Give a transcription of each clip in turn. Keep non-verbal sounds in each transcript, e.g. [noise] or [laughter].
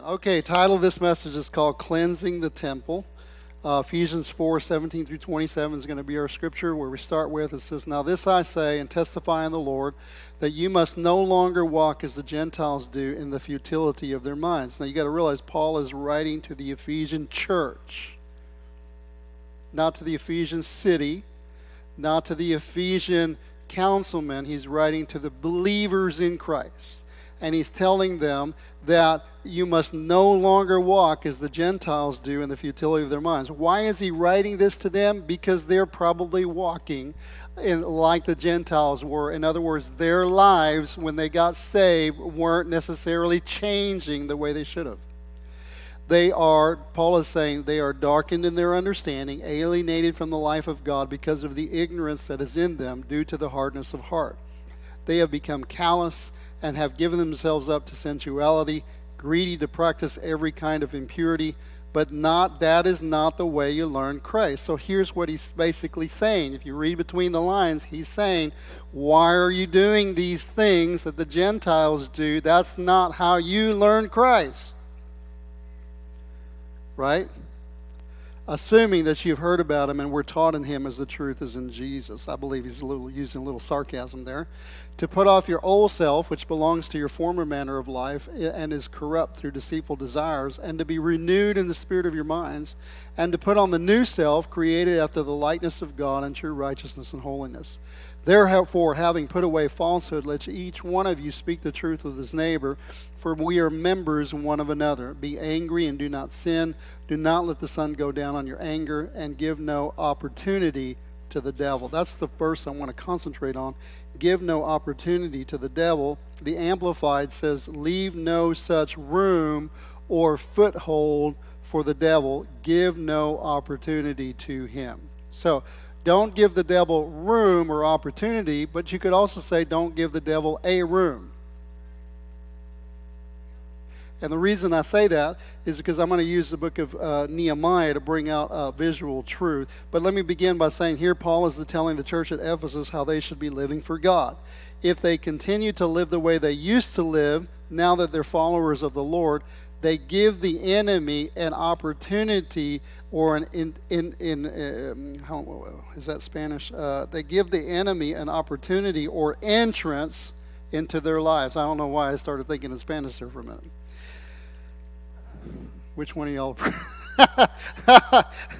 Amen. Okay, title of this message is called Cleansing the Temple. Uh, Ephesians 4 17 through 27 is going to be our scripture where we start with. It says, Now this I say and testify in the Lord that you must no longer walk as the Gentiles do in the futility of their minds. Now you got to realize Paul is writing to the Ephesian church, not to the Ephesian city, not to the Ephesian councilmen. He's writing to the believers in Christ and he's telling them that you must no longer walk as the Gentiles do in the futility of their minds. Why is he writing this to them? Because they're probably walking in, like the Gentiles were. In other words, their lives, when they got saved, weren't necessarily changing the way they should have. They are, Paul is saying, they are darkened in their understanding, alienated from the life of God because of the ignorance that is in them due to the hardness of heart. They have become callous and have given themselves up to sensuality, greedy to practice every kind of impurity, but not that is not the way you learn Christ. So here's what he's basically saying. If you read between the lines, he's saying, Why are you doing these things that the Gentiles do? That's not how you learn Christ. Right? assuming that you've heard about him and were taught in him as the truth is in Jesus. I believe he's a little using a little sarcasm there. To put off your old self, which belongs to your former manner of life and is corrupt through deceitful desires, and to be renewed in the spirit of your minds, and to put on the new self, created after the likeness of God in true righteousness and holiness. Therefore, having put away falsehood, let each one of you speak the truth with his neighbor, for we are members one of another. Be angry and do not sin. Do not let the sun go down on your anger, and give no opportunity to the devil. That's the verse I want to concentrate on. Give no opportunity to the devil. The Amplified says, Leave no such room or foothold for the devil. Give no opportunity to him. So, don't give the devil room or opportunity, but you could also say don't give the devil a room. And the reason I say that is because I'm going to use the book of uh, Nehemiah to bring out uh, visual truth. But let me begin by saying here Paul is telling the church at Ephesus how they should be living for God. If they continue to live the way they used to live, now that they're followers of the Lord, they give the enemy an opportunity or an in in, in um, how is that Spanish? Uh, they give the enemy an opportunity or entrance into their lives. I don't know why I started thinking in Spanish there for a minute. Which one of y'all? [laughs]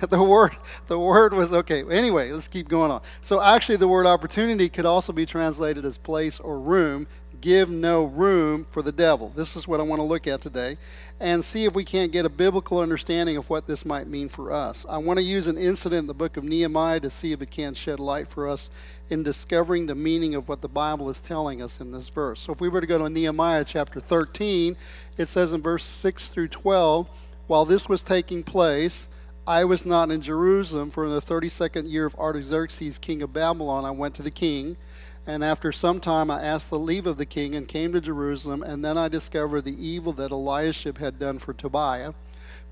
the word the word was okay. Anyway, let's keep going on. So actually the word opportunity could also be translated as place or room give no room for the devil. This is what I want to look at today and see if we can't get a biblical understanding of what this might mean for us. I want to use an incident in the book of Nehemiah to see if it can shed light for us in discovering the meaning of what the Bible is telling us in this verse. So if we were to go to Nehemiah chapter 13, it says in verse 6 through 12, while this was taking place, I was not in Jerusalem, for in the 32nd year of Artaxerxes, king of Babylon, I went to the king and after some time, I asked the leave of the king and came to Jerusalem. And then I discovered the evil that Eliashib had done for Tobiah,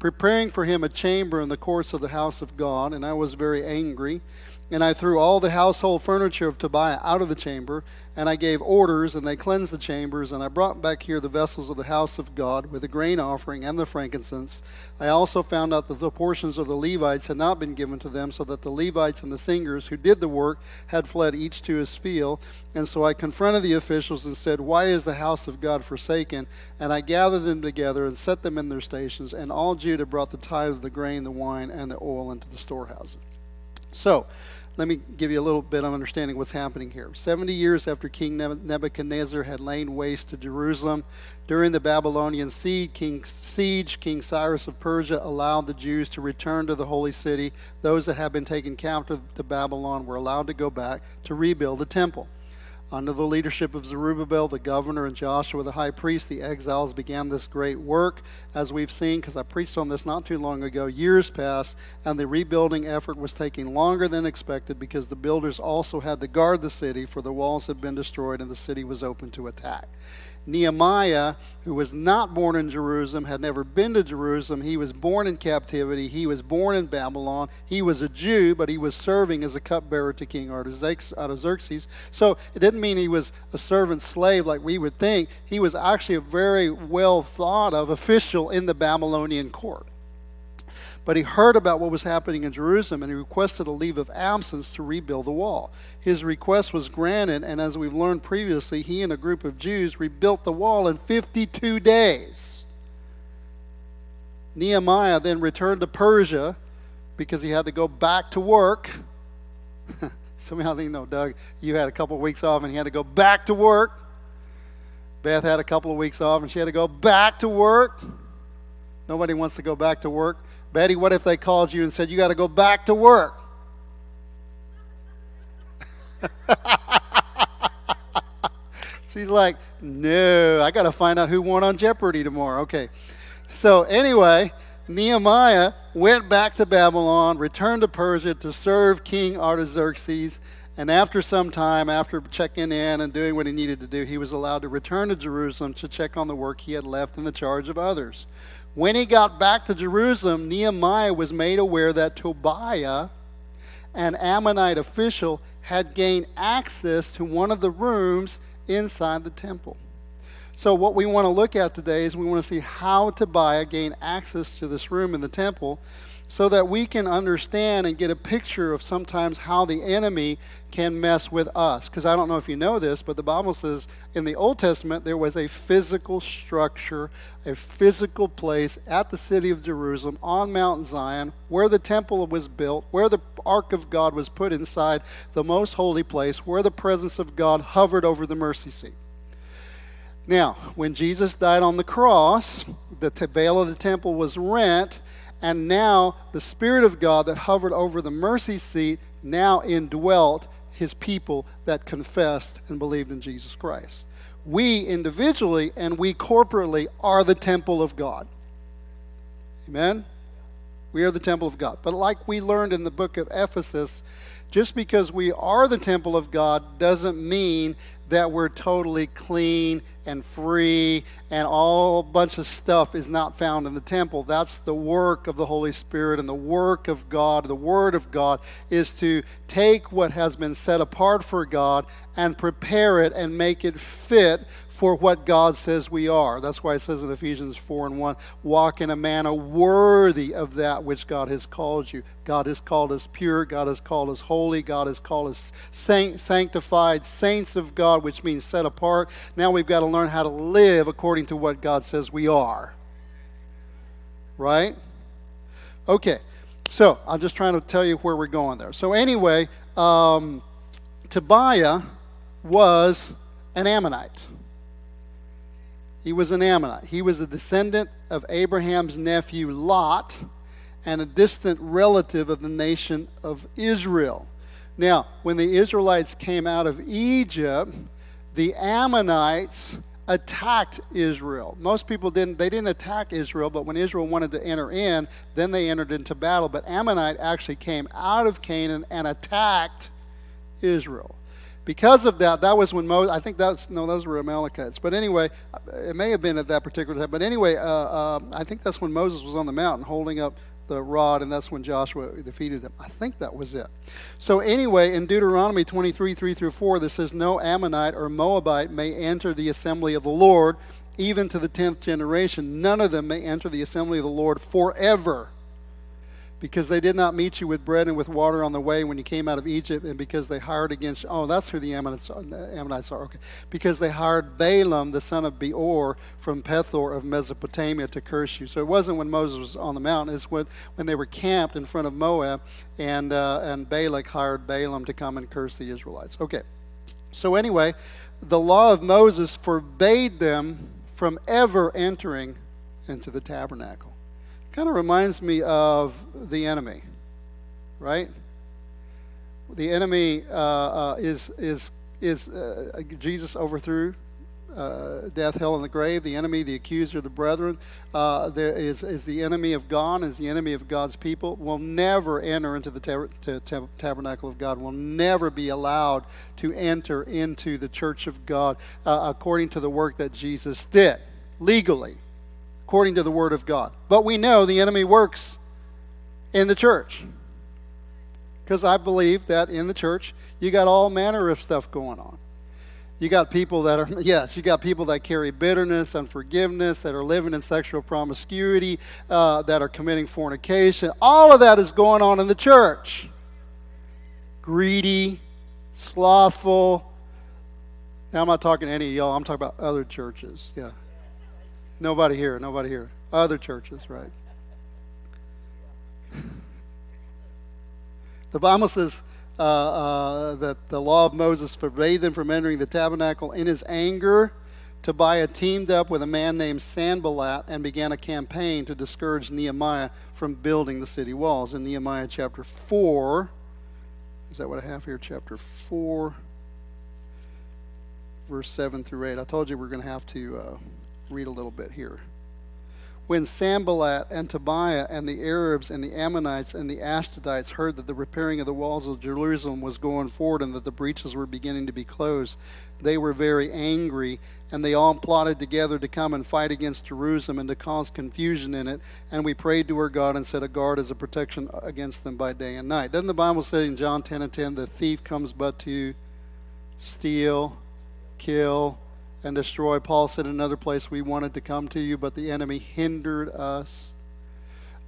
preparing for him a chamber in the courts of the house of God. And I was very angry. And I threw all the household furniture of Tobiah out of the chamber, and I gave orders, and they cleansed the chambers, and I brought back here the vessels of the house of God with the grain offering and the frankincense. I also found out that the portions of the Levites had not been given to them, so that the Levites and the singers who did the work had fled each to his field. And so I confronted the officials and said, Why is the house of God forsaken? And I gathered them together and set them in their stations, and all Judah brought the tithe of the grain, the wine, and the oil into the storehouses. So, let me give you a little bit of understanding what's happening here. 70 years after King Nebuchadnezzar had laid waste to Jerusalem, during the Babylonian siege King, siege, King Cyrus of Persia allowed the Jews to return to the holy city. Those that had been taken captive to Babylon were allowed to go back to rebuild the temple. Under the leadership of Zerubbabel, the governor, and Joshua, the high priest, the exiles began this great work, as we've seen, because I preached on this not too long ago. Years passed, and the rebuilding effort was taking longer than expected because the builders also had to guard the city, for the walls had been destroyed and the city was open to attack. Nehemiah, who was not born in Jerusalem, had never been to Jerusalem. He was born in captivity. He was born in Babylon. He was a Jew, but he was serving as a cupbearer to King Artaxerxes. So it didn't mean he was a servant slave like we would think. He was actually a very well thought of official in the Babylonian court. But he heard about what was happening in Jerusalem and he requested a leave of absence to rebuild the wall. His request was granted, and as we've learned previously, he and a group of Jews rebuilt the wall in 52 days. Nehemiah then returned to Persia because he had to go back to work. Somehow they know, Doug, you had a couple of weeks off and he had to go back to work. Beth had a couple of weeks off and she had to go back to work. Nobody wants to go back to work. Betty, what if they called you and said, You got to go back to work? [laughs] She's like, No, I got to find out who won on Jeopardy tomorrow. Okay. So, anyway, Nehemiah went back to Babylon, returned to Persia to serve King Artaxerxes. And after some time, after checking in and doing what he needed to do, he was allowed to return to Jerusalem to check on the work he had left in the charge of others. When he got back to Jerusalem, Nehemiah was made aware that Tobiah, an Ammonite official, had gained access to one of the rooms inside the temple. So, what we want to look at today is we want to see how Tobiah gained access to this room in the temple so that we can understand and get a picture of sometimes how the enemy can mess with us. Because I don't know if you know this, but the Bible says in the Old Testament there was a physical structure, a physical place at the city of Jerusalem on Mount Zion where the temple was built, where the ark of God was put inside the most holy place, where the presence of God hovered over the mercy seat. Now, when Jesus died on the cross, the veil of the temple was rent and now the Spirit of God that hovered over the mercy seat now indwelt his people that confessed and believed in Jesus Christ. We individually and we corporately are the temple of God. Amen? We are the temple of God. But like we learned in the book of Ephesus, just because we are the temple of God doesn't mean that we're totally clean and free and all bunch of stuff is not found in the temple. That's the work of the Holy Spirit and the work of God, the Word of God, is to take what has been set apart for God and prepare it and make it fit for what God says we are. That's why it says in Ephesians 4 and 1 walk in a manner worthy of that which God has called you. God has called us pure, God has called us holy, God has called us saint, sanctified, saints of God, which means set apart. Now we've got to learn how to live according to what God says we are. Right? Okay. So I'm just trying to tell you where we're going there. So, anyway, um, Tobiah was an Ammonite. He was an Ammonite. He was a descendant of Abraham's nephew Lot and a distant relative of the nation of Israel. Now, when the Israelites came out of Egypt, the Ammonites attacked Israel. Most people didn't they didn't attack Israel, but when Israel wanted to enter in, then they entered into battle. But Ammonite actually came out of Canaan and attacked Israel because of that, that was when Moses, I think that's, no, those were Amalekites. But anyway, it may have been at that particular time. But anyway, uh, uh, I think that's when Moses was on the mountain holding up the rod, and that's when Joshua defeated them. I think that was it. So, anyway, in Deuteronomy 23 3 through 4, this says, No Ammonite or Moabite may enter the assembly of the Lord, even to the tenth generation. None of them may enter the assembly of the Lord forever because they did not meet you with bread and with water on the way when you came out of Egypt, and because they hired against oh that's who the Ammonites, Ammonites are okay because they hired Balaam the son of Beor from Pethor of Mesopotamia to curse you. So it wasn't when Moses was on the mountain; it's when when they were camped in front of Moab, and uh, and Balak hired Balaam to come and curse the Israelites. Okay, so anyway, the law of Moses forbade them from ever entering into the tabernacle. Kind of reminds me of the enemy, right? The enemy uh, uh, is is is uh, Jesus overthrew uh, death, hell, and the grave, the enemy, the accuser the brethren, uh, there is, is the enemy of God, is the enemy of God's people, will never enter into the tab- tab- tabernacle of God, will never be allowed to enter into the church of God uh, according to the work that Jesus did, legally, according to the word of God. But we know the enemy works in the church. Because I believe that in the church, you got all manner of stuff going on. You got people that are, [laughs] yes, you got people that carry bitterness, unforgiveness, that are living in sexual promiscuity, uh, that are committing fornication. All of that is going on in the church. Greedy, slothful. Now, I'm not talking to any of y'all, I'm talking about other churches. Yeah. Nobody here, nobody here. Other churches, right? [laughs] the Bible says, uh, uh, that the law of Moses forbade them from entering the tabernacle. In his anger, Tobiah teamed up with a man named Sanballat and began a campaign to discourage Nehemiah from building the city walls. In Nehemiah chapter 4, is that what I have here? Chapter 4, verse 7 through 8. I told you we are going to have to uh, read a little bit here when Sanballat and Tobiah and the Arabs and the Ammonites and the Ashdodites heard that the repairing of the walls of Jerusalem was going forward and that the breaches were beginning to be closed, they were very angry, and they all plotted together to come and fight against Jerusalem and to cause confusion in it. And we prayed to our God and set a guard as a protection against them by day and night. Doesn't the Bible say in John 10 and 10, the thief comes but to steal, kill, and destroy. Paul said another place, We wanted to come to you, but the enemy hindered us,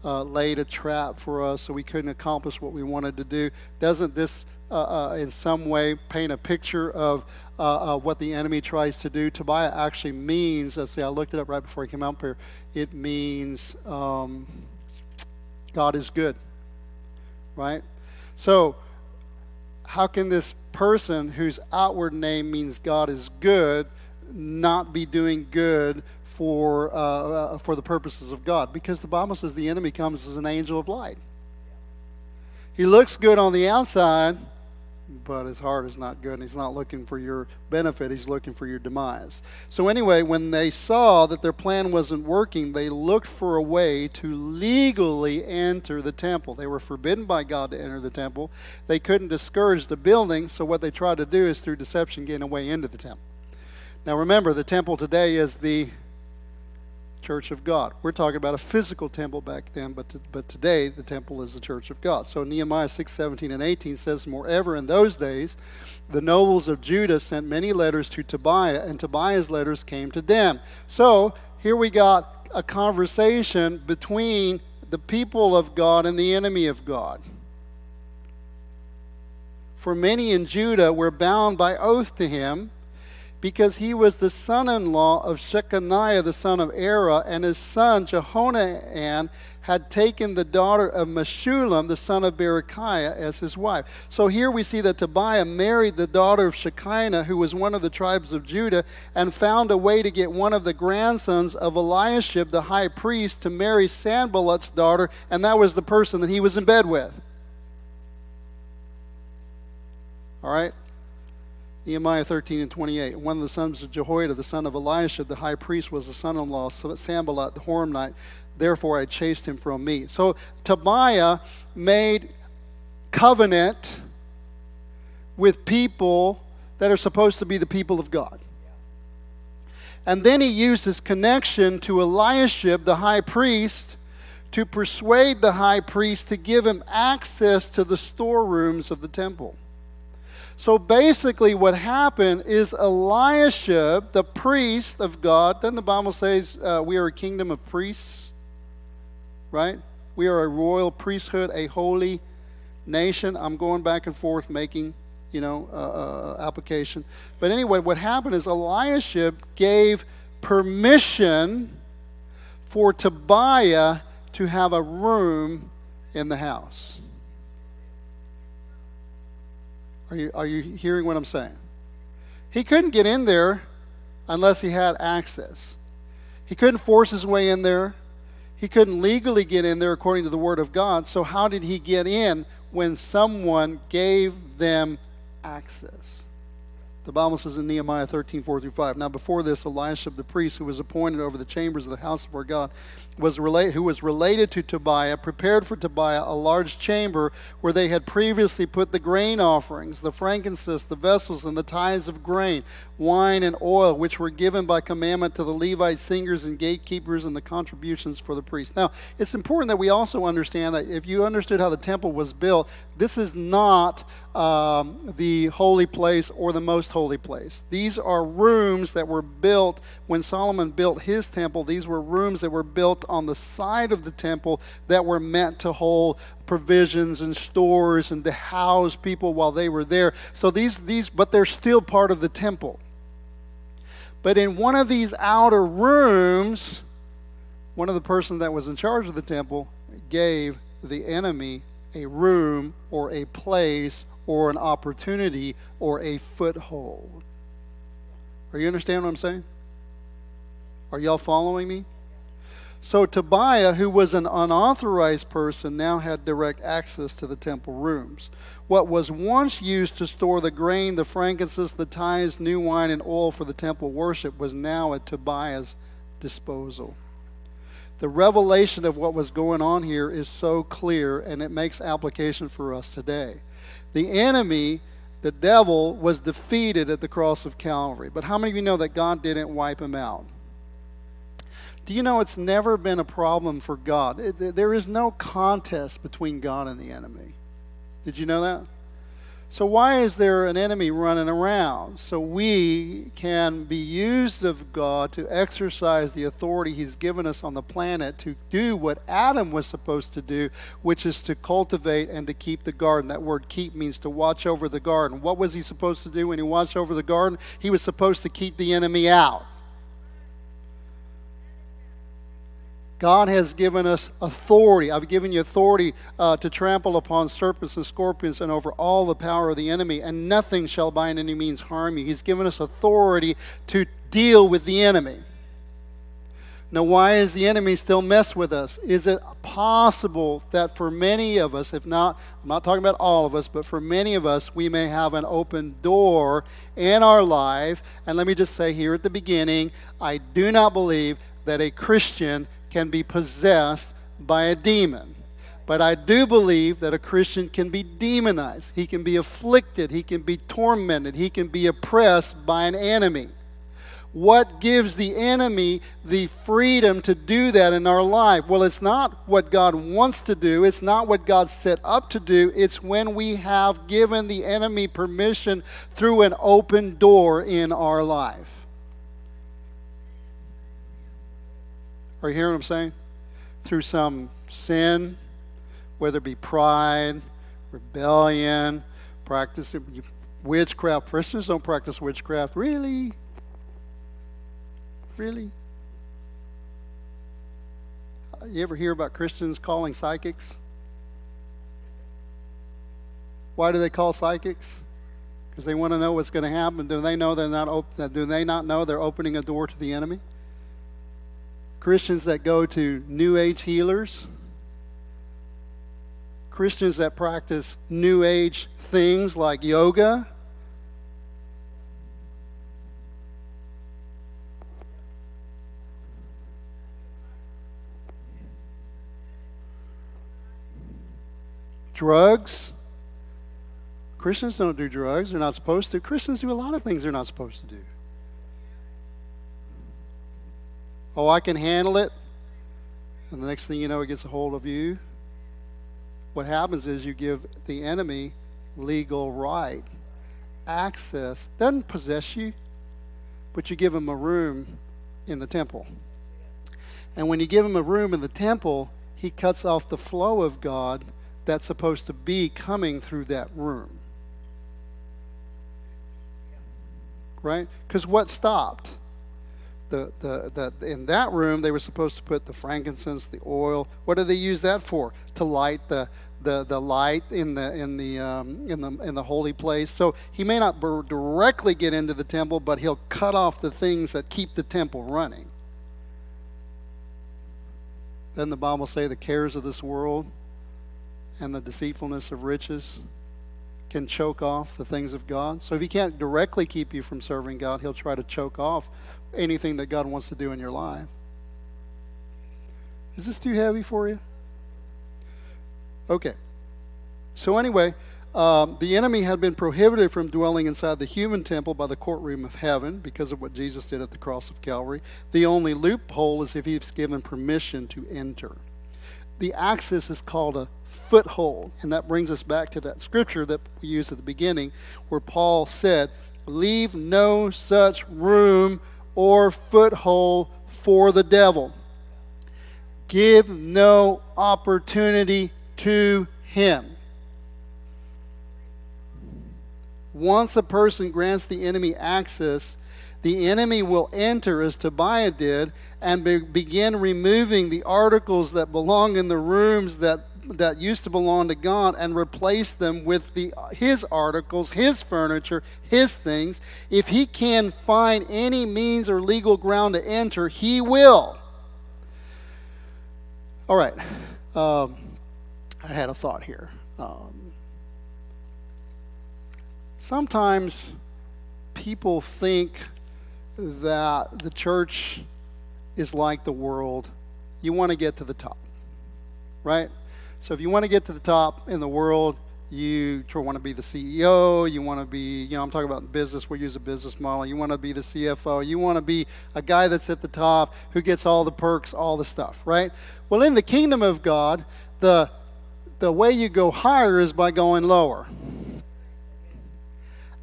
uh, laid a trap for us, so we couldn't accomplish what we wanted to do. Doesn't this, uh, uh, in some way, paint a picture of uh, uh, what the enemy tries to do? Tobiah actually means, let's see, I looked it up right before I came out here. It means um, God is good, right? So, how can this person whose outward name means God is good? Not be doing good for, uh, uh, for the purposes of God because the Bible says the enemy comes as an angel of light. He looks good on the outside, but his heart is not good and he's not looking for your benefit, he's looking for your demise. So, anyway, when they saw that their plan wasn't working, they looked for a way to legally enter the temple. They were forbidden by God to enter the temple. They couldn't discourage the building, so what they tried to do is through deception gain a way into the temple. Now remember, the temple today is the church of God. We're talking about a physical temple back then, but, to, but today the temple is the church of God. So Nehemiah 6 17 and 18 says, Moreover, in those days, the nobles of Judah sent many letters to Tobiah, and Tobiah's letters came to them. So here we got a conversation between the people of God and the enemy of God. For many in Judah were bound by oath to him because he was the son in law of Shechaniah, the son of Arah, and his son Jehohanan had taken the daughter of Meshullam, the son of Berechiah, as his wife. So here we see that Tobiah married the daughter of Shekinah, who was one of the tribes of Judah, and found a way to get one of the grandsons of Eliashib, the high priest, to marry Sanballat's daughter, and that was the person that he was in bed with. All right? Nehemiah 13 and 28. One of the sons of Jehoiada, the son of Eliashib, the high priest, was the son in law of Sanballat the Horonite. Therefore I chased him from me. So Tobiah made covenant with people that are supposed to be the people of God. And then he used his connection to Eliashib, the high priest, to persuade the high priest to give him access to the storerooms of the temple. So basically, what happened is Eliashib, the priest of God, then the Bible says uh, we are a kingdom of priests, right? We are a royal priesthood, a holy nation. I'm going back and forth making, you know, uh, uh, application. But anyway, what happened is Eliashib gave permission for Tobiah to have a room in the house. Are you, are you hearing what I'm saying? He couldn't get in there unless he had access. He couldn't force his way in there. He couldn't legally get in there according to the Word of God. So, how did he get in when someone gave them access? The Bible says in Nehemiah 13, 4 through 5. Now, before this, Elisha the priest, who was appointed over the chambers of the house of our God, was relate, who was related to Tobiah, prepared for Tobiah a large chamber where they had previously put the grain offerings, the frankincense, the vessels, and the tithes of grain, wine, and oil, which were given by commandment to the Levite singers and gatekeepers, and the contributions for the priests. Now, it's important that we also understand that if you understood how the temple was built, this is not um, the holy place or the most holy place. These are rooms that were built when Solomon built his temple. These were rooms that were built on the side of the temple that were meant to hold provisions and stores and to house people while they were there. So these these but they're still part of the temple. But in one of these outer rooms, one of the persons that was in charge of the temple gave the enemy a room or a place or an opportunity or a foothold. Are you understand what I'm saying? Are y'all following me? So Tobiah, who was an unauthorized person, now had direct access to the temple rooms. What was once used to store the grain, the frankincense, the tithes, new wine, and oil for the temple worship was now at Tobiah's disposal. The revelation of what was going on here is so clear, and it makes application for us today. The enemy, the devil, was defeated at the cross of Calvary. But how many of you know that God didn't wipe him out? Do you know it's never been a problem for God? It, there is no contest between God and the enemy. Did you know that? So, why is there an enemy running around? So, we can be used of God to exercise the authority He's given us on the planet to do what Adam was supposed to do, which is to cultivate and to keep the garden. That word keep means to watch over the garden. What was He supposed to do when He watched over the garden? He was supposed to keep the enemy out. God has given us authority. I've given you authority uh, to trample upon serpents and scorpions and over all the power of the enemy, and nothing shall by any means harm you. He's given us authority to deal with the enemy. Now, why is the enemy still mess with us? Is it possible that for many of us, if not, I'm not talking about all of us, but for many of us, we may have an open door in our life? And let me just say here at the beginning, I do not believe that a Christian can be possessed by a demon. But I do believe that a Christian can be demonized. He can be afflicted. He can be tormented. He can be oppressed by an enemy. What gives the enemy the freedom to do that in our life? Well, it's not what God wants to do, it's not what God set up to do. It's when we have given the enemy permission through an open door in our life. Are you hearing what I'm saying? Through some sin, whether it be pride, rebellion, practice witchcraft. Christians don't practice witchcraft. Really? Really? You ever hear about Christians calling psychics? Why do they call psychics? Because they want to know what's going to happen. Do they know they're not? Op- do they not know they're opening a door to the enemy? Christians that go to New Age healers, Christians that practice New Age things like yoga. Drugs. Christians don't do drugs. They're not supposed to. Christians do a lot of things they're not supposed to do. Oh, I can handle it. And the next thing you know, it gets a hold of you. What happens is you give the enemy legal right, access. Doesn't possess you, but you give him a room in the temple. And when you give him a room in the temple, he cuts off the flow of God that's supposed to be coming through that room. Right? Because what stopped? The, the, the, in that room, they were supposed to put the frankincense, the oil. What do they use that for? To light the, the, the light in the, in, the, um, in, the, in the holy place. So he may not directly get into the temple, but he'll cut off the things that keep the temple running. Doesn't the Bible say the cares of this world and the deceitfulness of riches? can choke off the things of God. So if he can't directly keep you from serving God, he'll try to choke off anything that God wants to do in your life. Is this too heavy for you? Okay. So, anyway, um, the enemy had been prohibited from dwelling inside the human temple by the courtroom of heaven because of what Jesus did at the cross of Calvary. The only loophole is if he's given permission to enter. The access is called a foothold, and that brings us back to that scripture that we used at the beginning where Paul said, Leave no such room or foothold for the devil. Give no opportunity to him. Once a person grants the enemy access, the enemy will enter, as Tobiah did, and be, begin removing the articles that belong in the rooms that, that used to belong to God and replace them with the, his articles, his furniture, his things. If he can find any means or legal ground to enter, he will. All right. Um, I had a thought here. Um, sometimes people think that the church is like the world. You want to get to the top, right? So if you want to get to the top in the world, you want to be the CEO, you want to be, you know, I'm talking about business, we use a business model. You want to be the CFO, you want to be a guy that's at the top who gets all the perks, all the stuff, right? Well, in the kingdom of God, the the way you go higher is by going lower.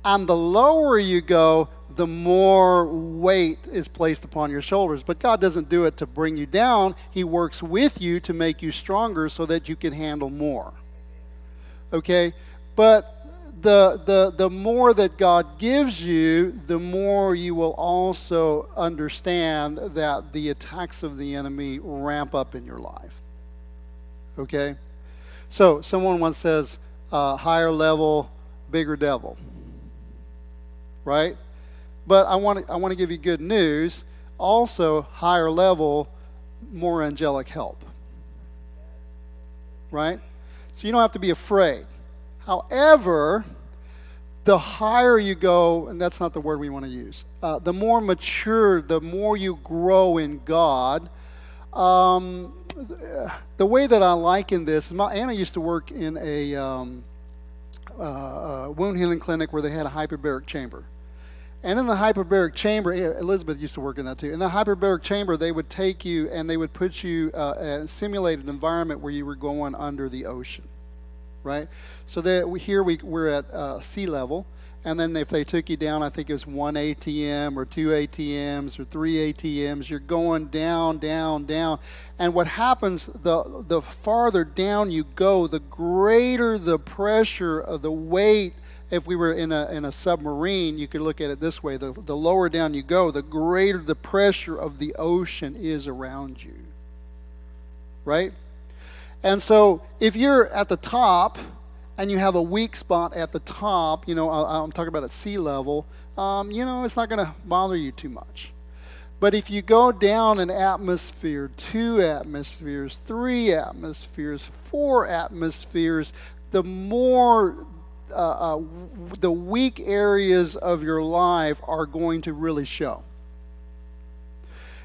And the lower you go, the more weight is placed upon your shoulders. But God doesn't do it to bring you down, He works with you to make you stronger so that you can handle more. Okay? But the, the, the more that God gives you, the more you will also understand that the attacks of the enemy ramp up in your life. Okay? So, someone once says, uh, higher level, bigger devil. Right? But I want to I want to give you good news. Also, higher level, more angelic help. Right? So you don't have to be afraid. However, the higher you go, and that's not the word we want to use, uh, the more mature, the more you grow in God, um, the way that I liken this, my Anna used to work in a um, uh, wound healing clinic where they had a hyperbaric chamber. And in the hyperbaric chamber, Elizabeth used to work in that too. In the hyperbaric chamber, they would take you and they would put you uh, in a simulated environment where you were going under the ocean, right? So that we, here we, we're at uh, sea level, and then if they took you down, I think it was one ATM or two ATMs or three ATMs, you're going down, down, down. And what happens, the, the farther down you go, the greater the pressure of the weight. If we were in a, in a submarine, you could look at it this way the, the lower down you go, the greater the pressure of the ocean is around you. Right? And so if you're at the top, and you have a weak spot at the top, you know, I'm talking about at sea level, um, you know, it's not going to bother you too much. But if you go down an atmosphere, two atmospheres, three atmospheres, four atmospheres, the more uh, uh, the weak areas of your life are going to really show.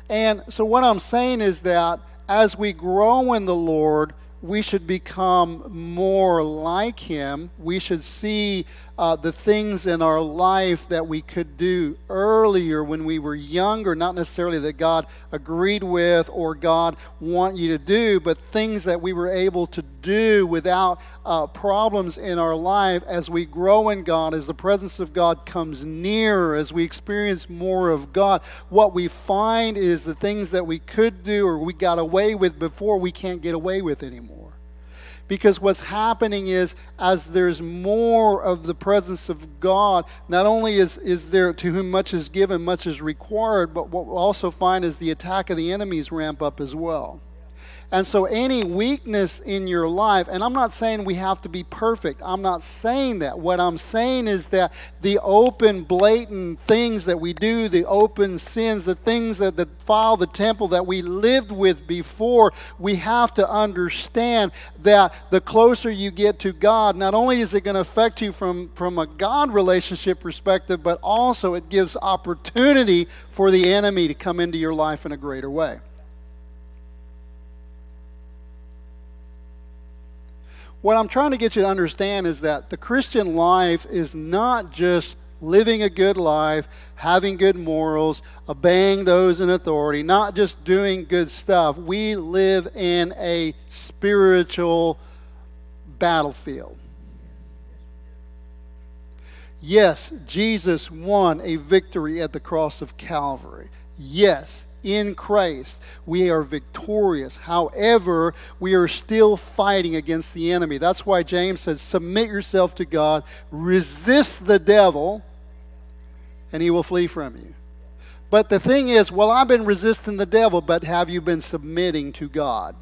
And so, what I'm saying is that as we grow in the Lord, we should become more like him. We should see uh, the things in our life that we could do earlier when we were younger, not necessarily that God agreed with or God want you to do, but things that we were able to do without uh, problems in our life as we grow in God, as the presence of God comes nearer, as we experience more of God. What we find is the things that we could do or we got away with before, we can't get away with anymore. Because what's happening is, as there's more of the presence of God, not only is, is there to whom much is given, much is required, but what we'll also find is the attack of the enemies ramp up as well. And so, any weakness in your life, and I'm not saying we have to be perfect, I'm not saying that. What I'm saying is that the open, blatant things that we do, the open sins, the things that defile the temple that we lived with before, we have to understand that the closer you get to God, not only is it going to affect you from, from a God relationship perspective, but also it gives opportunity for the enemy to come into your life in a greater way. What I'm trying to get you to understand is that the Christian life is not just living a good life, having good morals, obeying those in authority, not just doing good stuff. We live in a spiritual battlefield. Yes, Jesus won a victory at the cross of Calvary. Yes, in Christ, we are victorious. However, we are still fighting against the enemy. That's why James says, Submit yourself to God, resist the devil, and he will flee from you. But the thing is, well, I've been resisting the devil, but have you been submitting to God?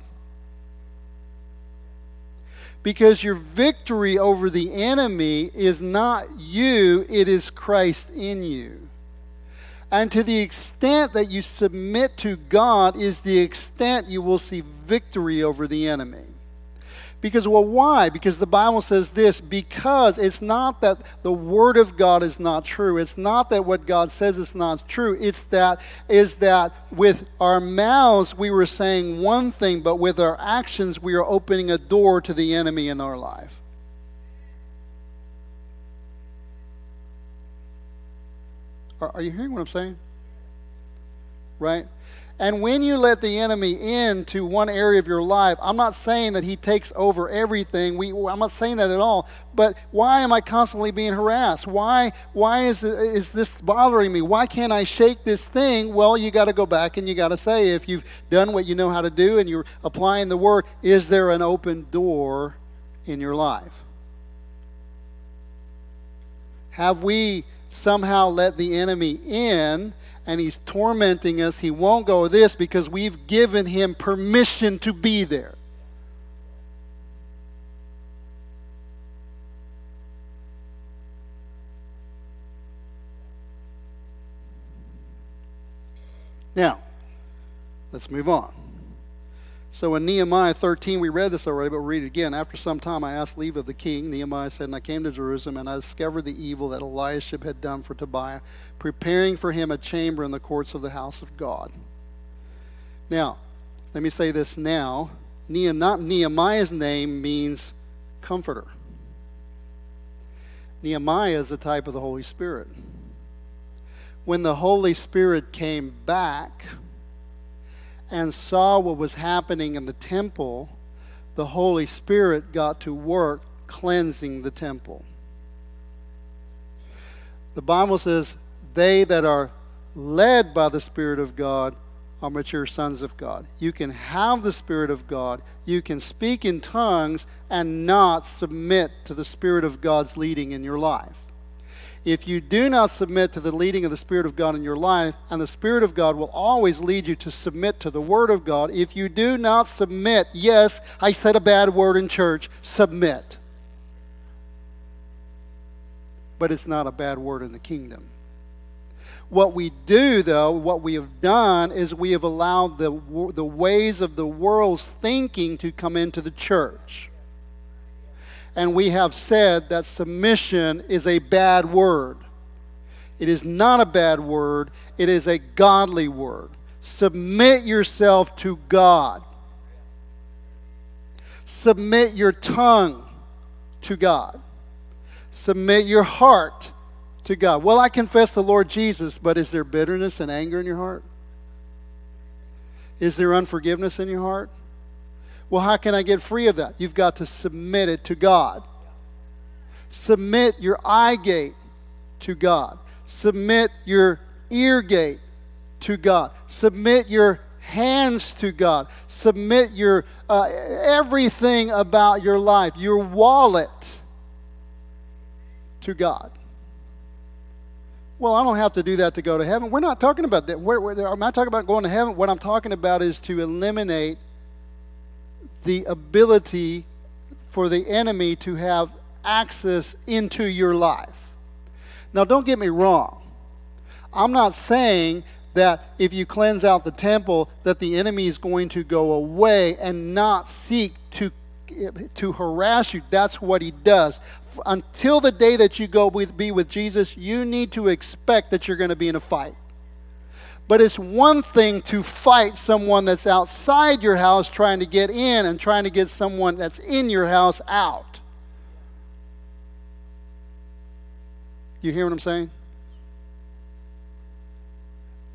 Because your victory over the enemy is not you, it is Christ in you. And to the extent that you submit to God is the extent you will see victory over the enemy. Because, well, why? Because the Bible says this because it's not that the Word of God is not true. It's not that what God says is not true. It's that, is that with our mouths we were saying one thing, but with our actions we are opening a door to the enemy in our life. Are, are you hearing what I'm saying? Right? And when you let the enemy into one area of your life, I'm not saying that he takes over everything. We, I'm not saying that at all. But why am I constantly being harassed? Why, why is, is this bothering me? Why can't I shake this thing? Well, you got to go back and you got to say, if you've done what you know how to do and you're applying the word, is there an open door in your life? Have we somehow let the enemy in and he's tormenting us. He won't go this because we've given him permission to be there. Now, let's move on. So in Nehemiah 13, we read this already, but we'll read it again. After some time, I asked leave of the king. Nehemiah said, And I came to Jerusalem, and I discovered the evil that Eliashib had done for Tobiah, preparing for him a chamber in the courts of the house of God. Now, let me say this now. Nehemiah's name means comforter. Nehemiah is a type of the Holy Spirit. When the Holy Spirit came back, and saw what was happening in the temple, the Holy Spirit got to work cleansing the temple. The Bible says, They that are led by the Spirit of God are mature sons of God. You can have the Spirit of God, you can speak in tongues, and not submit to the Spirit of God's leading in your life if you do not submit to the leading of the Spirit of God in your life, and the Spirit of God will always lead you to submit to the Word of God, if you do not submit, yes, I said a bad word in church, submit. But it's not a bad word in the kingdom. What we do, though, what we have done is we have allowed the, the ways of the world's thinking to come into the church and we have said that submission is a bad word. It is not a bad word, it is a godly word. Submit yourself to God. Submit your tongue to God. Submit your heart to God. Well, I confess the Lord Jesus, but is there bitterness and anger in your heart? Is there unforgiveness in your heart? Well, how can I get free of that? You've got to submit it to God. Submit your eye gate to God. Submit your ear gate to God. Submit your hands to God. Submit your uh, everything about your life, your wallet to God. Well, I don't have to do that to go to heaven. We're not talking about that. We're, I'm not talking about going to heaven. What I'm talking about is to eliminate the ability for the enemy to have access into your life. Now, don't get me wrong. I'm not saying that if you cleanse out the temple that the enemy is going to go away and not seek to to harass you that's what he does until the day that you go with, be with jesus you need to expect that you're going to be in a fight but it's one thing to fight someone that's outside your house trying to get in and trying to get someone that's in your house out. You hear what I'm saying?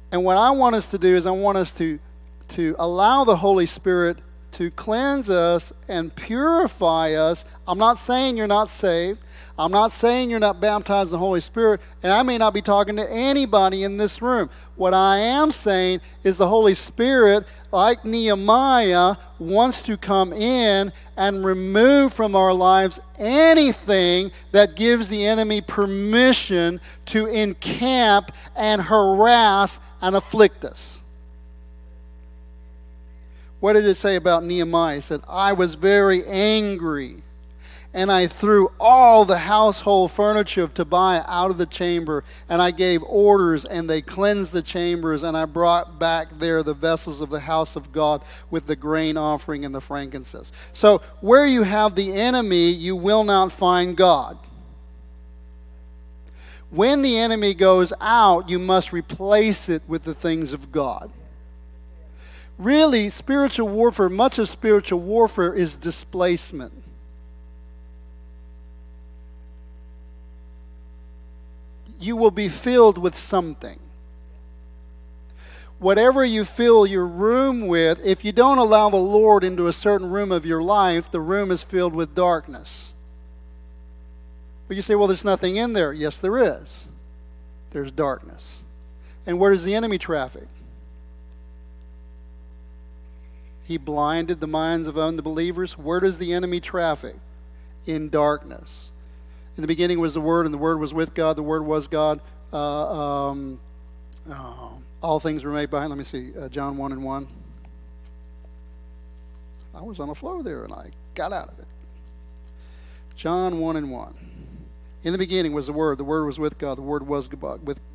And what I want us to do is I want us to, to allow the Holy Spirit to cleanse us and purify us. I'm not saying you're not saved. I'm not saying you're not baptized in the Holy Spirit, and I may not be talking to anybody in this room. What I am saying is the Holy Spirit, like Nehemiah, wants to come in and remove from our lives anything that gives the enemy permission to encamp and harass and afflict us. What did it say about Nehemiah? He said, I was very angry and I threw all the household furniture of Tobiah out of the chamber, and I gave orders, and they cleansed the chambers, and I brought back there the vessels of the house of God with the grain offering and the frankincense. So, where you have the enemy, you will not find God. When the enemy goes out, you must replace it with the things of God. Really, spiritual warfare, much of spiritual warfare is displacement. You will be filled with something. Whatever you fill your room with, if you don't allow the Lord into a certain room of your life, the room is filled with darkness. But you say, well, there's nothing in there. Yes, there is. There's darkness. And where does the enemy traffic? He blinded the minds of unbelievers. Where does the enemy traffic? In darkness. In the beginning was the Word, and the Word was with God. The Word was God. Uh, um, uh, all things were made by Him. Let me see, uh, John 1 and 1. I was on a flow there, and I got out of it. John 1 and 1. In the beginning was the Word. The Word was with God. The Word was with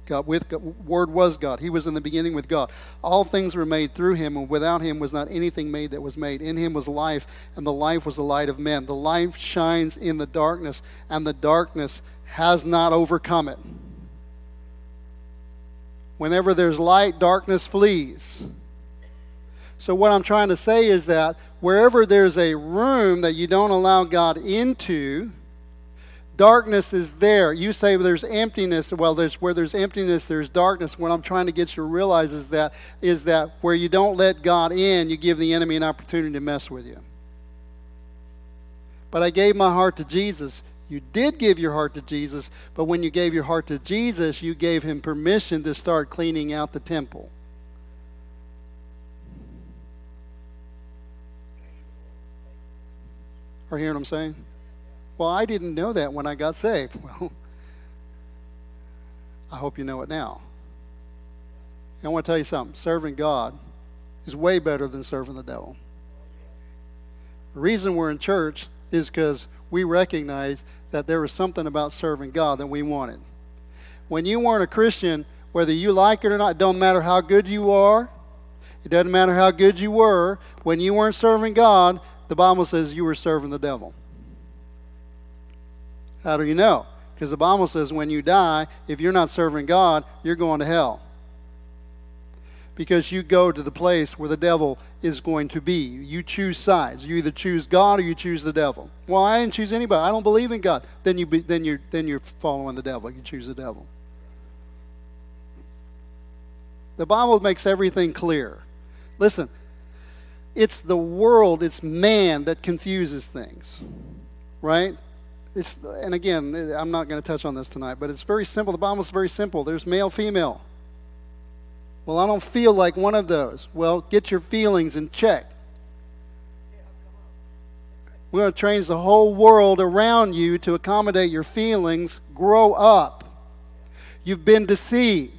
God. With God. Word was God. He was in the beginning with God. All things were made through Him, and without Him was not anything made that was made. In Him was life, and the life was the light of men. The light shines in the darkness, and the darkness has not overcome it. Whenever there's light, darkness flees. So, what I'm trying to say is that wherever there's a room that you don't allow God into, darkness is there. You say there's emptiness. Well, there's where there's emptiness, there's darkness. What I'm trying to get you to realize is that is that where you don't let God in, you give the enemy an opportunity to mess with you. But I gave my heart to Jesus. You did give your heart to Jesus, but when you gave your heart to Jesus, you gave him permission to start cleaning out the temple. Are you hearing what I'm saying? Well, I didn't know that when I got saved. [laughs] Well, I hope you know it now. And I want to tell you something serving God is way better than serving the devil. The reason we're in church is because we recognize that there was something about serving God that we wanted. When you weren't a Christian, whether you like it or not, it don't matter how good you are, it doesn't matter how good you were, when you weren't serving God, the Bible says you were serving the devil. How do you know? Because the Bible says when you die, if you're not serving God, you're going to hell. Because you go to the place where the devil is going to be. You choose sides. You either choose God or you choose the devil. Well, I didn't choose anybody. I don't believe in God. Then you be, then you're then you're following the devil. You choose the devil. The Bible makes everything clear. Listen, it's the world, it's man that confuses things. Right? It's, and again, I'm not going to touch on this tonight, but it's very simple. The Bible's very simple. There's male, female. Well, I don't feel like one of those. Well, get your feelings in check. We're going to change the whole world around you to accommodate your feelings. Grow up. You've been deceived.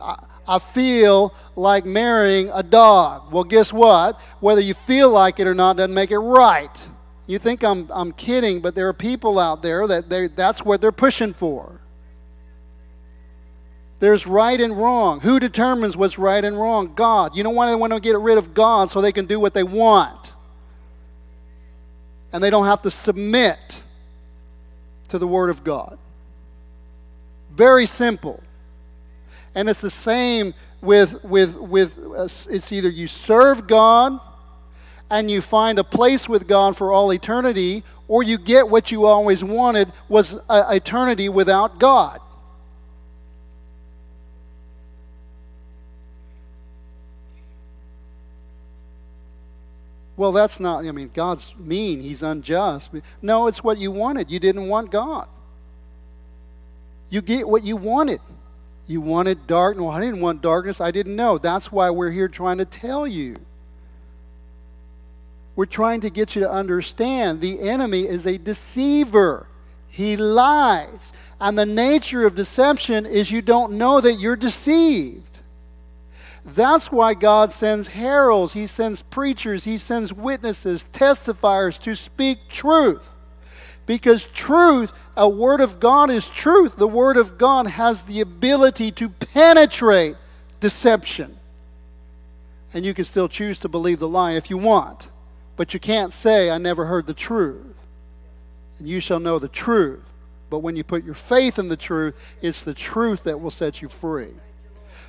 I, I feel like marrying a dog. Well, guess what? Whether you feel like it or not doesn't make it right. You think I'm, I'm kidding, but there are people out there that they, that's what they're pushing for. There's right and wrong. Who determines what's right and wrong? God. You know why they want to get rid of God so they can do what they want. And they don't have to submit to the Word of God. Very simple. And it's the same with, with, with uh, it's either you serve God and you find a place with God for all eternity, or you get what you always wanted was eternity without God. Well, that's not, I mean, God's mean, He's unjust. No, it's what you wanted. You didn't want God. You get what you wanted. You wanted darkness. No, I didn't want darkness. I didn't know. That's why we're here trying to tell you. We're trying to get you to understand the enemy is a deceiver. He lies. And the nature of deception is you don't know that you're deceived. That's why God sends heralds, He sends preachers, He sends witnesses, testifiers to speak truth. Because truth, a word of God is truth. The word of God has the ability to penetrate deception. And you can still choose to believe the lie if you want. But you can't say, I never heard the truth. And you shall know the truth. But when you put your faith in the truth, it's the truth that will set you free.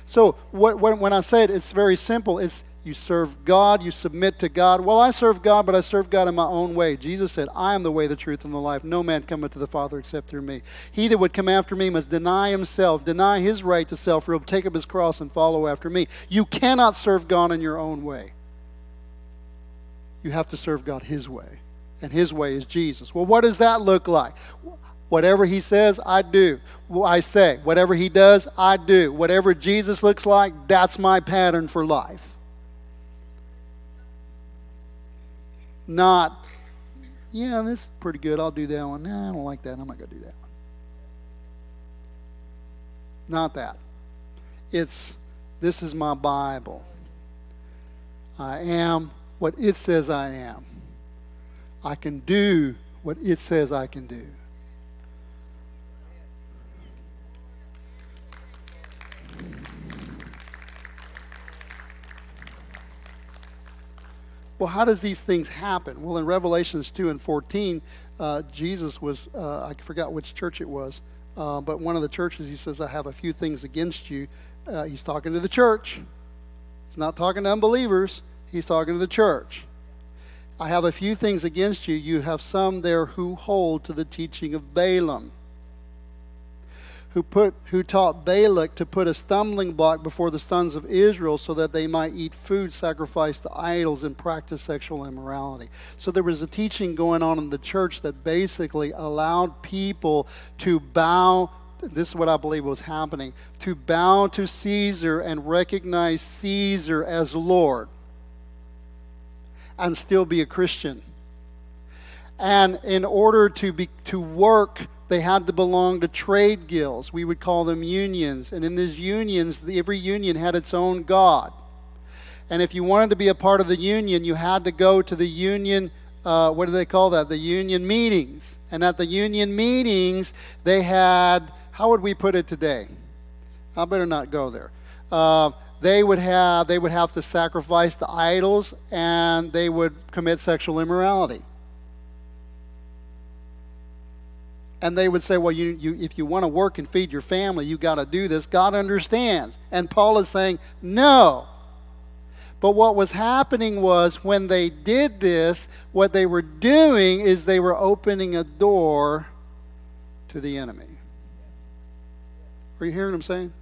So what, when, when I say it, it's very simple. It's you serve God, you submit to God. Well, I serve God, but I serve God in my own way. Jesus said, I am the way, the truth, and the life. No man cometh to the Father except through me. He that would come after me must deny himself, deny his right to self rule, take up his cross, and follow after me. You cannot serve God in your own way. You have to serve God his way. And his way is Jesus. Well, what does that look like? Whatever he says, I do. I say. Whatever he does, I do. Whatever Jesus looks like, that's my pattern for life. Not, yeah, this is pretty good. I'll do that one. Nah, I don't like that. I'm not going to do that one. Not that. It's, this is my Bible. I am what it says I am. I can do what it says I can do. Well, how does these things happen? Well, in Revelations 2 and 14, uh, Jesus was, uh, I forgot which church it was, uh, but one of the churches, he says, I have a few things against you. Uh, he's talking to the church. He's not talking to unbelievers, he's talking to the church. I have a few things against you. You have some there who hold to the teaching of Balaam who, put, who taught Balak to put a stumbling block before the sons of Israel so that they might eat food sacrificed to idols and practice sexual immorality. So there was a teaching going on in the church that basically allowed people to bow this is what I believe was happening to bow to Caesar and recognize Caesar as Lord and still be a Christian. And in order to be to work they had to belong to trade guilds. We would call them unions. And in these unions, every union had its own god. And if you wanted to be a part of the union, you had to go to the union, uh, what do they call that? The union meetings. And at the union meetings, they had, how would we put it today? I better not go there. Uh, they would have they would have to sacrifice the idols and they would commit sexual immorality and they would say, Well, you, you, if you want to work and feed your family, you got to do this. God understands. And Paul is saying, No. But what was happening was when they did this, what they were doing is they were opening a door to the enemy. Are you hearing what I'm saying?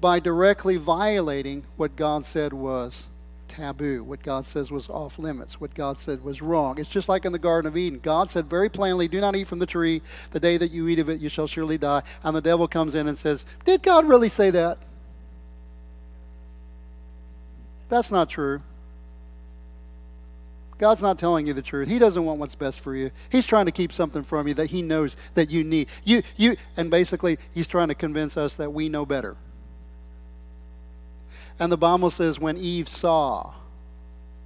By directly violating what God said was taboo, what God says was off limits, what God said was wrong. It's just like in the Garden of Eden. God said very plainly, Do not eat from the tree. The day that you eat of it, you shall surely die. And the devil comes in and says, Did God really say that? That's not true. God's not telling you the truth. He doesn't want what's best for you. He's trying to keep something from you that he knows that you need. You you and basically he's trying to convince us that we know better. And the Bible says when Eve saw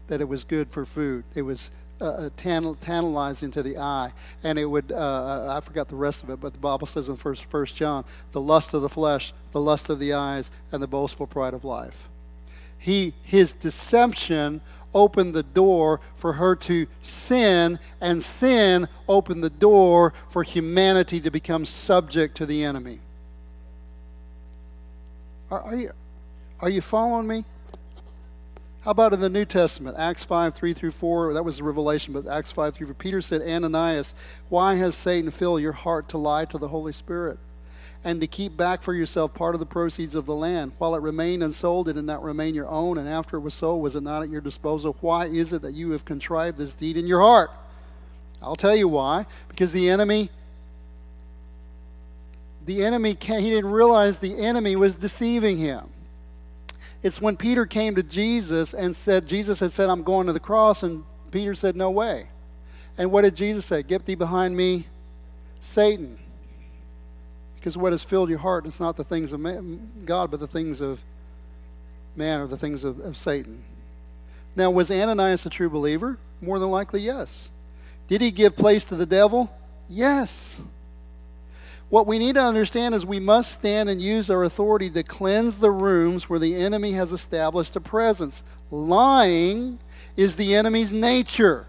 that it was good for food, it was uh, uh tantalizing to the eye, and it would, uh, uh, I forgot the rest of it, but the Bible says in first, first John, the lust of the flesh, the lust of the eyes, and the boastful pride of life. He, his deception opened the door for her to sin, and sin opened the door for humanity to become subject to the enemy. Are, are, you, are you following me? How about in the New Testament, Acts 5, 3 through 4? That was the revelation, but Acts 5, 3 4. Peter said, Ananias, why has Satan filled your heart to lie to the Holy Spirit? and to keep back for yourself part of the proceeds of the land. While it remained unsold, it not remain your own, and after it was sold, was it not at your disposal? Why is it that you have contrived this deed in your heart? I'll tell you why. Because the enemy, the enemy, he didn't realize the enemy was deceiving him. It's when Peter came to Jesus and said, Jesus had said, I'm going to the cross, and Peter said, No way. And what did Jesus say? Get thee behind me, Satan. Because what has filled your heart is not the things of man, God, but the things of man or the things of, of Satan. Now, was Ananias a true believer? More than likely, yes. Did he give place to the devil? Yes. What we need to understand is we must stand and use our authority to cleanse the rooms where the enemy has established a presence. Lying is the enemy's nature.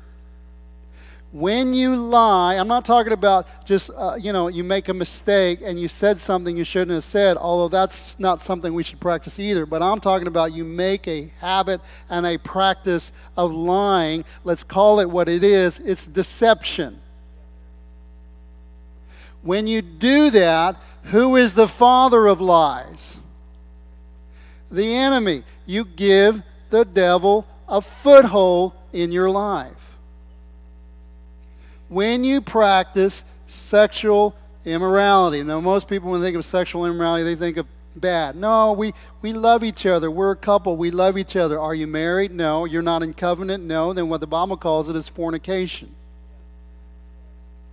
When you lie, I'm not talking about just, uh, you know, you make a mistake and you said something you shouldn't have said, although that's not something we should practice either. But I'm talking about you make a habit and a practice of lying. Let's call it what it is it's deception. When you do that, who is the father of lies? The enemy. You give the devil a foothold in your life when you practice sexual immorality. Now, most people, when they think of sexual immorality, they think of bad. No, we, we love each other. We're a couple. We love each other. Are you married? No. You're not in covenant? No. Then what the Bible calls it is fornication.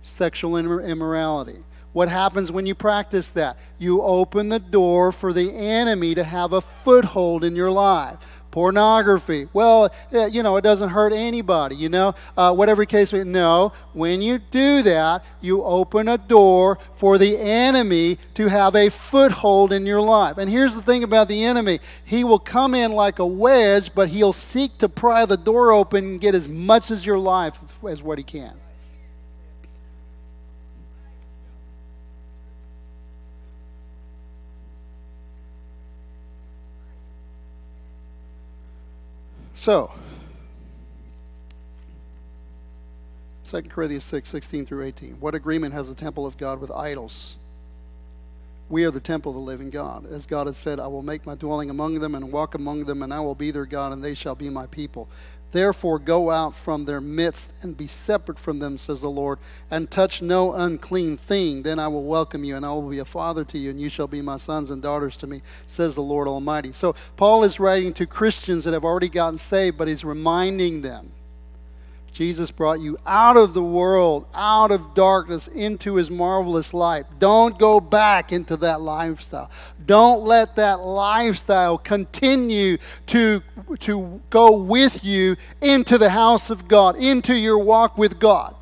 Sexual immorality. What happens when you practice that? You open the door for the enemy to have a foothold in your life pornography. Well, you know, it doesn't hurt anybody, you know, uh, whatever case No, when you do that, you open a door for the enemy to have a foothold in your life. And here's the thing about the enemy he will come in like a wedge, but he'll seek to pry the door open and get as much as your life as what he can. So, 2 Corinthians 6, 16 through 18. What agreement has the temple of God with idols? We are the temple of the living God. As God has said, I will make my dwelling among them and walk among them, and I will be their God, and they shall be my people. Therefore, go out from their midst and be separate from them, says the Lord, and touch no unclean thing. Then I will welcome you, and I will be a father to you, and you shall be my sons and daughters to me, says the Lord Almighty. So, Paul is writing to Christians that have already gotten saved, but he's reminding them Jesus brought you out of the world, out of darkness, into his marvelous light. Don't go back into that lifestyle. Don't let that lifestyle continue to, to go with you into the house of God, into your walk with God.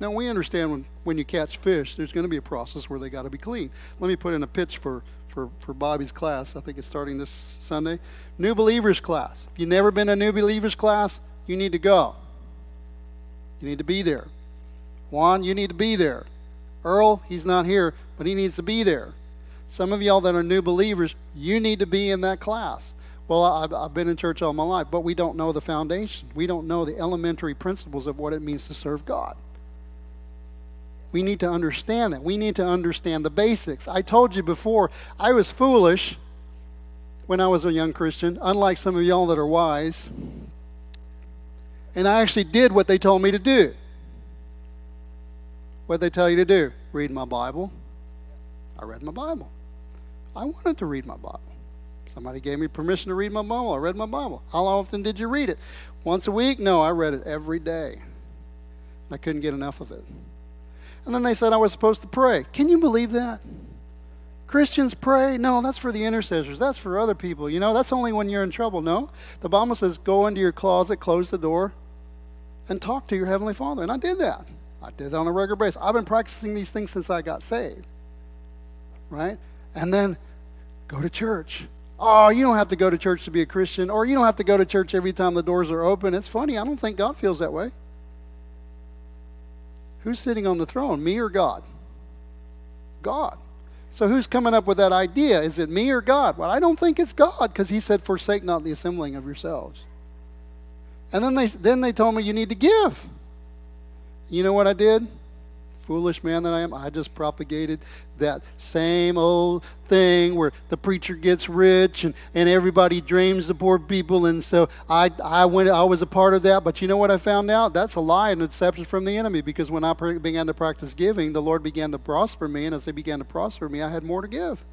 Now, we understand when, when you catch fish, there's going to be a process where they got to be clean. Let me put in a pitch for for, for Bobby's class. I think it's starting this Sunday. New Believers class. If you've never been a New Believers class, you need to go. You need to be there. Juan, you need to be there. Earl, he's not here, but he needs to be there. Some of y'all that are new believers, you need to be in that class. Well, I've, I've been in church all my life, but we don't know the foundation. We don't know the elementary principles of what it means to serve God. We need to understand that. We need to understand the basics. I told you before, I was foolish when I was a young Christian, unlike some of y'all that are wise. And I actually did what they told me to do. What they tell you to do? Read my Bible. I read my Bible. I wanted to read my Bible. Somebody gave me permission to read my Bible. I read my Bible. How often did you read it? Once a week? No, I read it every day. I couldn't get enough of it. And then they said I was supposed to pray. Can you believe that? Christians pray. No, that's for the intercessors. That's for other people. You know, that's only when you're in trouble. No. The Bible says go into your closet, close the door, and talk to your Heavenly Father. And I did that. I did that on a regular basis. I've been practicing these things since I got saved. Right? And then go to church. Oh, you don't have to go to church to be a Christian, or you don't have to go to church every time the doors are open. It's funny. I don't think God feels that way. Who's sitting on the throne, me or God? God. So who's coming up with that idea? Is it me or God? Well, I don't think it's God because he said, Forsake not the assembling of yourselves. And then they, then they told me you need to give. You know what I did? Foolish man that I am, I just propagated that same old thing where the preacher gets rich and, and everybody dreams the poor people. And so I, I went, I was a part of that. But you know what I found out? That's a lie and deception from the enemy because when I began to practice giving, the Lord began to prosper me. And as He began to prosper me, I had more to give.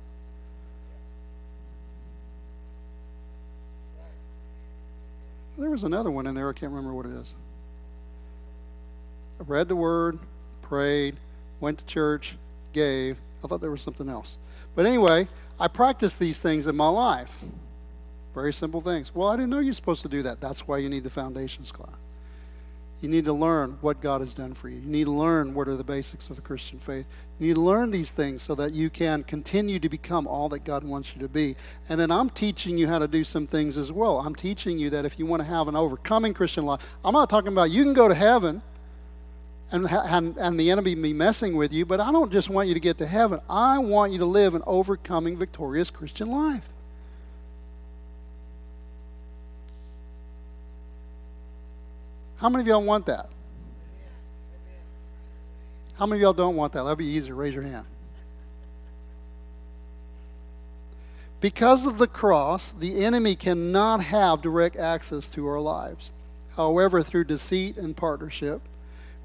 There was another one in there. I can't remember what it is. I read the word, prayed, went to church, gave. I thought there was something else. But anyway, I practiced these things in my life. Very simple things. Well, I didn't know you're supposed to do that. That's why you need the foundations class. You need to learn what God has done for you. You need to learn what are the basics of the Christian faith. You need to learn these things so that you can continue to become all that God wants you to be. And then I'm teaching you how to do some things as well. I'm teaching you that if you want to have an overcoming Christian life, I'm not talking about you can go to heaven and, and, and the enemy be messing with you, but I don't just want you to get to heaven. I want you to live an overcoming, victorious Christian life. How many of y'all want that? How many of y'all don't want that? That'll be easier. Raise your hand. Because of the cross, the enemy cannot have direct access to our lives. However, through deceit and partnership,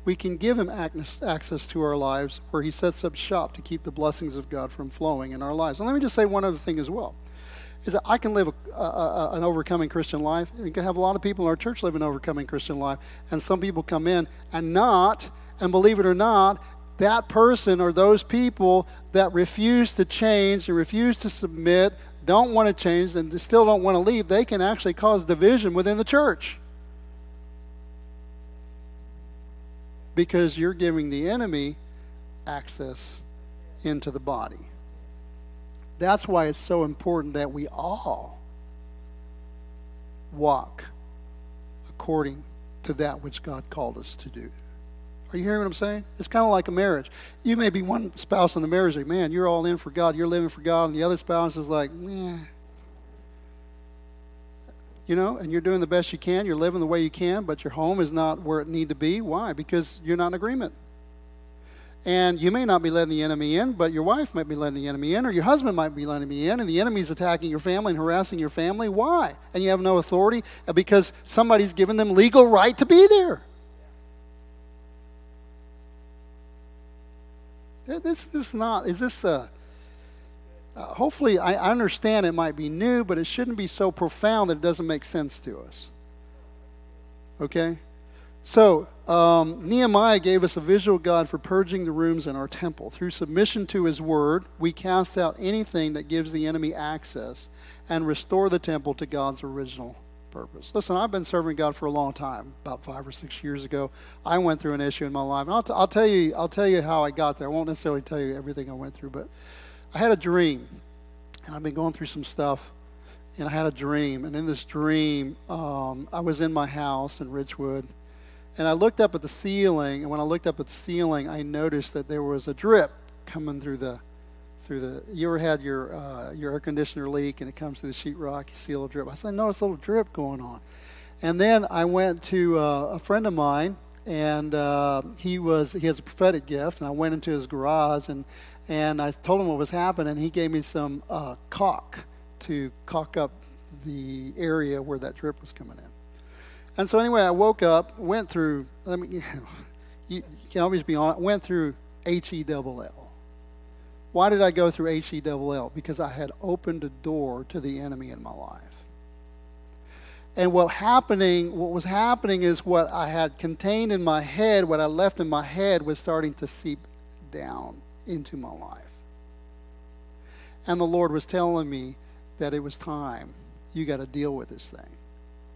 we can give him access to our lives where he sets up shop to keep the blessings of God from flowing in our lives. And let me just say one other thing as well is that I can live a, a, an overcoming Christian life. and You can have a lot of people in our church live an overcoming Christian life, and some people come in and not, and believe it or not, that person or those people that refuse to change and refuse to submit, don't want to change, and still don't want to leave, they can actually cause division within the church. Because you're giving the enemy access into the body. That's why it's so important that we all walk according to that which God called us to do. Are you hearing what I'm saying? It's kind of like a marriage. You may be one spouse in the marriage like, man, you're all in for God, you're living for God, and the other spouse is like, yeah you know, and you're doing the best you can, you're living the way you can, but your home is not where it need to be. Why? Because you're not in agreement. And you may not be letting the enemy in, but your wife might be letting the enemy in, or your husband might be letting me in, and the enemy's attacking your family and harassing your family. Why? And you have no authority uh, because somebody's given them legal right to be there. This is not, is this a uh, hopefully, I, understand it might be new, but it shouldn't be so profound that it doesn't make sense to us. Okay? So, um, Nehemiah gave us a visual guide for purging the rooms in our temple. Through submission to his word, we cast out anything that gives the enemy access and restore the temple to God's original purpose. Listen, I've been serving God for a long time. About five or six years ago, I went through an issue in my life, and I'll, t- I'll tell you, I'll tell you how I got there. I won't necessarily tell you everything I went through, but I had a dream, and I've been going through some stuff, and I had a dream. And in this dream, um, I was in my house in Ridgewood, and I looked up at the ceiling. And when I looked up at the ceiling, I noticed that there was a drip coming through the through the. You ever had your uh, your air conditioner leak, and it comes through the sheetrock? You see a little drip. I said, "No, it's a little drip going on." And then I went to uh, a friend of mine, and uh, he was he has a prophetic gift, and I went into his garage and and I told him what was happening. He gave me some uh, caulk to caulk up the area where that drip was coming in. And so anyway, I woke up, went through. Let me. [laughs] You, you can always be on. Went through H E double L. Why did I go through H E double L? Because I had opened a door to the enemy in my life. And what happening, what was happening is what I had contained in my head, what I left in my head was starting to seep down into my life. And the Lord was telling me that it was time. You got to deal with this thing.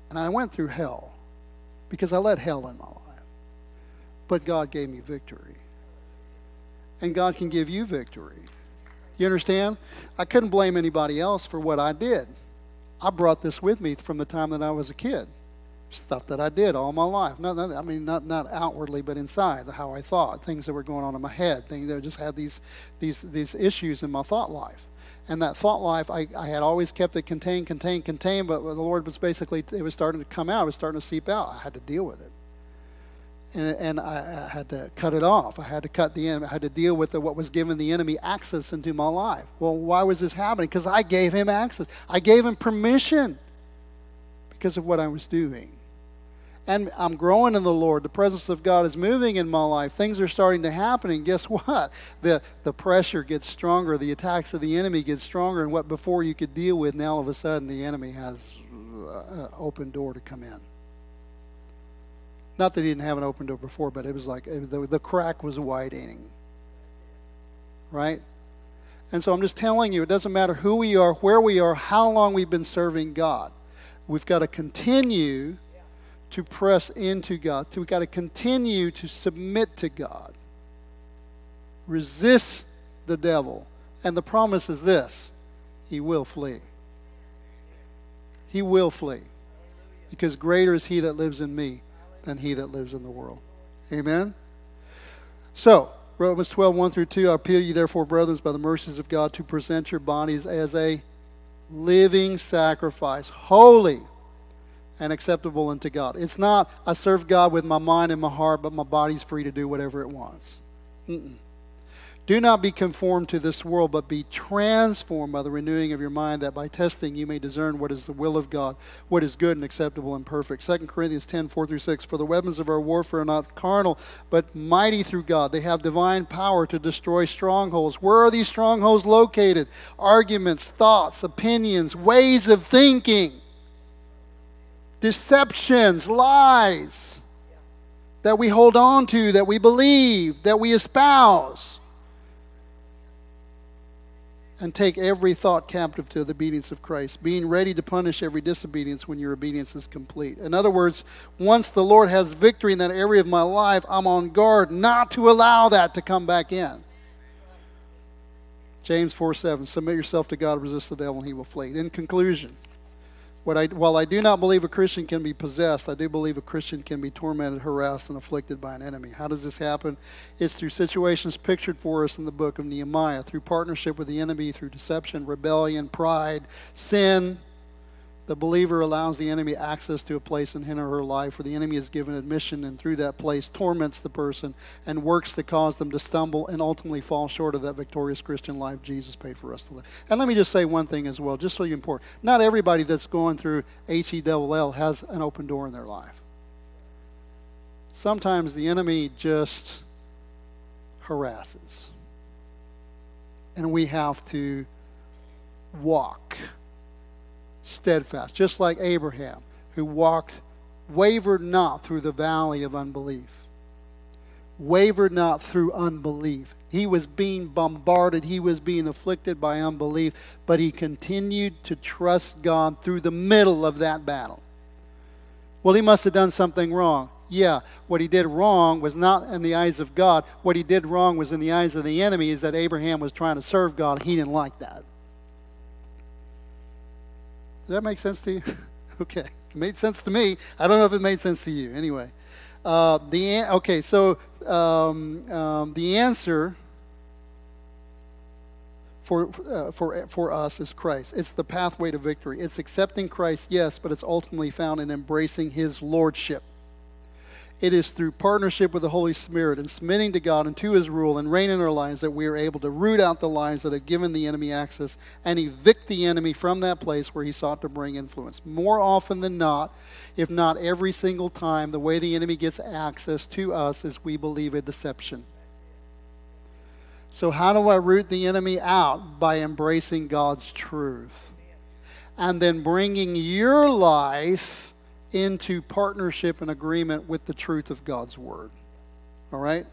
And I went through hell because I let hell in my life. But God gave me victory. And God can give you victory. You understand? I couldn't blame anybody else for what I did. I brought this with me from the time that I was a kid. Stuff that I did all my life. Not, not, I mean, not, not outwardly, but inside, how I thought, things that were going on in my head, things that just had these, these, these issues in my thought life. And that thought life, I, I had always kept it contained, contained, contained, but the Lord was basically, it was starting to come out, it was starting to seep out. I had to deal with it. And, and I, I, had to cut it off. I had to cut the enemy. I had to deal with the, what was giving the enemy access into my life. Well, why was this happening? Because I gave him access. I gave him permission because of what I was doing and I'm growing in the Lord. The presence of God is moving in my life. Things are starting to happen, and guess [laughs] what? The the pressure gets stronger. The attacks of the enemy get stronger, and what before you could deal with, now all of a sudden the enemy has an open door to come in. Not that he didn't have an open door before, but it was like the, the crack was widening. Right? And so I'm just telling you, it doesn't matter who we are, where we are, how long we've been serving God. We've got to continue to press into God. So we've got to continue to submit to God. Resist the devil. And the promise is this He will flee. He will flee. Because greater is He that lives in me than He that lives in the world. Amen? So, Romans 12, 1 through 2. I appeal you, therefore, brethren, by the mercies of God, to present your bodies as a living sacrifice, holy and acceptable unto God. It's not, I serve God with my mind and my heart, but my body's free to do whatever it wants. Mm-mm. Do not be conformed to this world, but be transformed by the renewing of your mind, that by testing you may discern what is the will of God, what is good and acceptable and perfect. 2 Corinthians 10 4 through 6. For the weapons of our warfare are not carnal, but mighty through God. They have divine power to destroy strongholds. Where are these strongholds located? Arguments, thoughts, opinions, ways of thinking deceptions, lies that we hold on to, that we believe, that we espouse. And take every thought captive to the obedience of Christ, being ready to punish every disobedience when your obedience is complete. In other words, once the Lord has victory in that area of my life, I'm on guard not to allow that to come back in. James 4 7, submit yourself to God, resist the devil, and he will flee. In conclusion, what I, while I do not believe a Christian can be possessed, I do believe a Christian can be tormented, harassed, and afflicted by an enemy. How does this happen? It's through situations pictured for us in the book of Nehemiah, through partnership with the enemy, through deception, rebellion, pride, sin, the believer allows the enemy access to a place in his or her life where the enemy is given admission and through that place torments the person and works to cause them to stumble and ultimately fall short of that victorious Christian life Jesus paid for us to live. And let me just say one thing as well, just so you important. Not everybody that's going through H-E-L-L has an open door in their life. Sometimes the enemy just harasses. And we have to walk steadfast, just like Abraham, who walked, wavered not through the valley of unbelief. Wavered not through unbelief. He was being bombarded, he was being afflicted by unbelief, but he continued to trust God through the middle of that battle. Well, he must have done something wrong. Yeah, what he did wrong was not in the eyes of God. What he did wrong was in the eyes of the enemy, is that Abraham was trying to serve God. He didn't like that. Does that make sense to you? [laughs] okay, it made sense to me. I don't know if it made sense to you. Anyway, uh, the okay, so um, um, the answer for uh, for for us is Christ. It's the pathway to victory. It's accepting Christ, yes, but it's ultimately found in embracing His lordship. It is through partnership with the Holy Spirit and submitting to God and to His rule and reign in our lives that we are able to root out the lies that have given the enemy access and evict the enemy from that place where he sought to bring influence. More often than not, if not every single time, the way the enemy gets access to us is we believe a deception. So, how do I root the enemy out? By embracing God's truth and then bringing your life into partnership and agreement with the truth of God's Word. All right?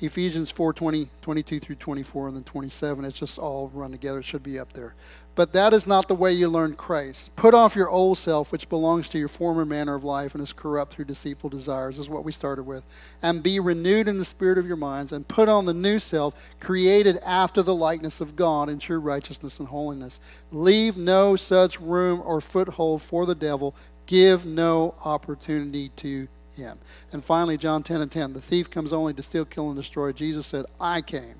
Ephesians 4 20, 22 through 24, and then 27. It's just all run together. It should be up there. But that is not the way you learn Christ. Put off your old self, which belongs to your former manner of life and is corrupt through deceitful desires, is what we started with. And be renewed in the spirit of your minds, and put on the new self, created after the likeness of God in true righteousness and holiness. Leave no such room or foothold for the devil. Give no opportunity to him. And finally, John 10 and 10 the thief comes only to steal, kill, and destroy. Jesus said, I came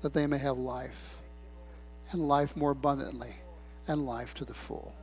that they may have life, and life more abundantly, and life to the full.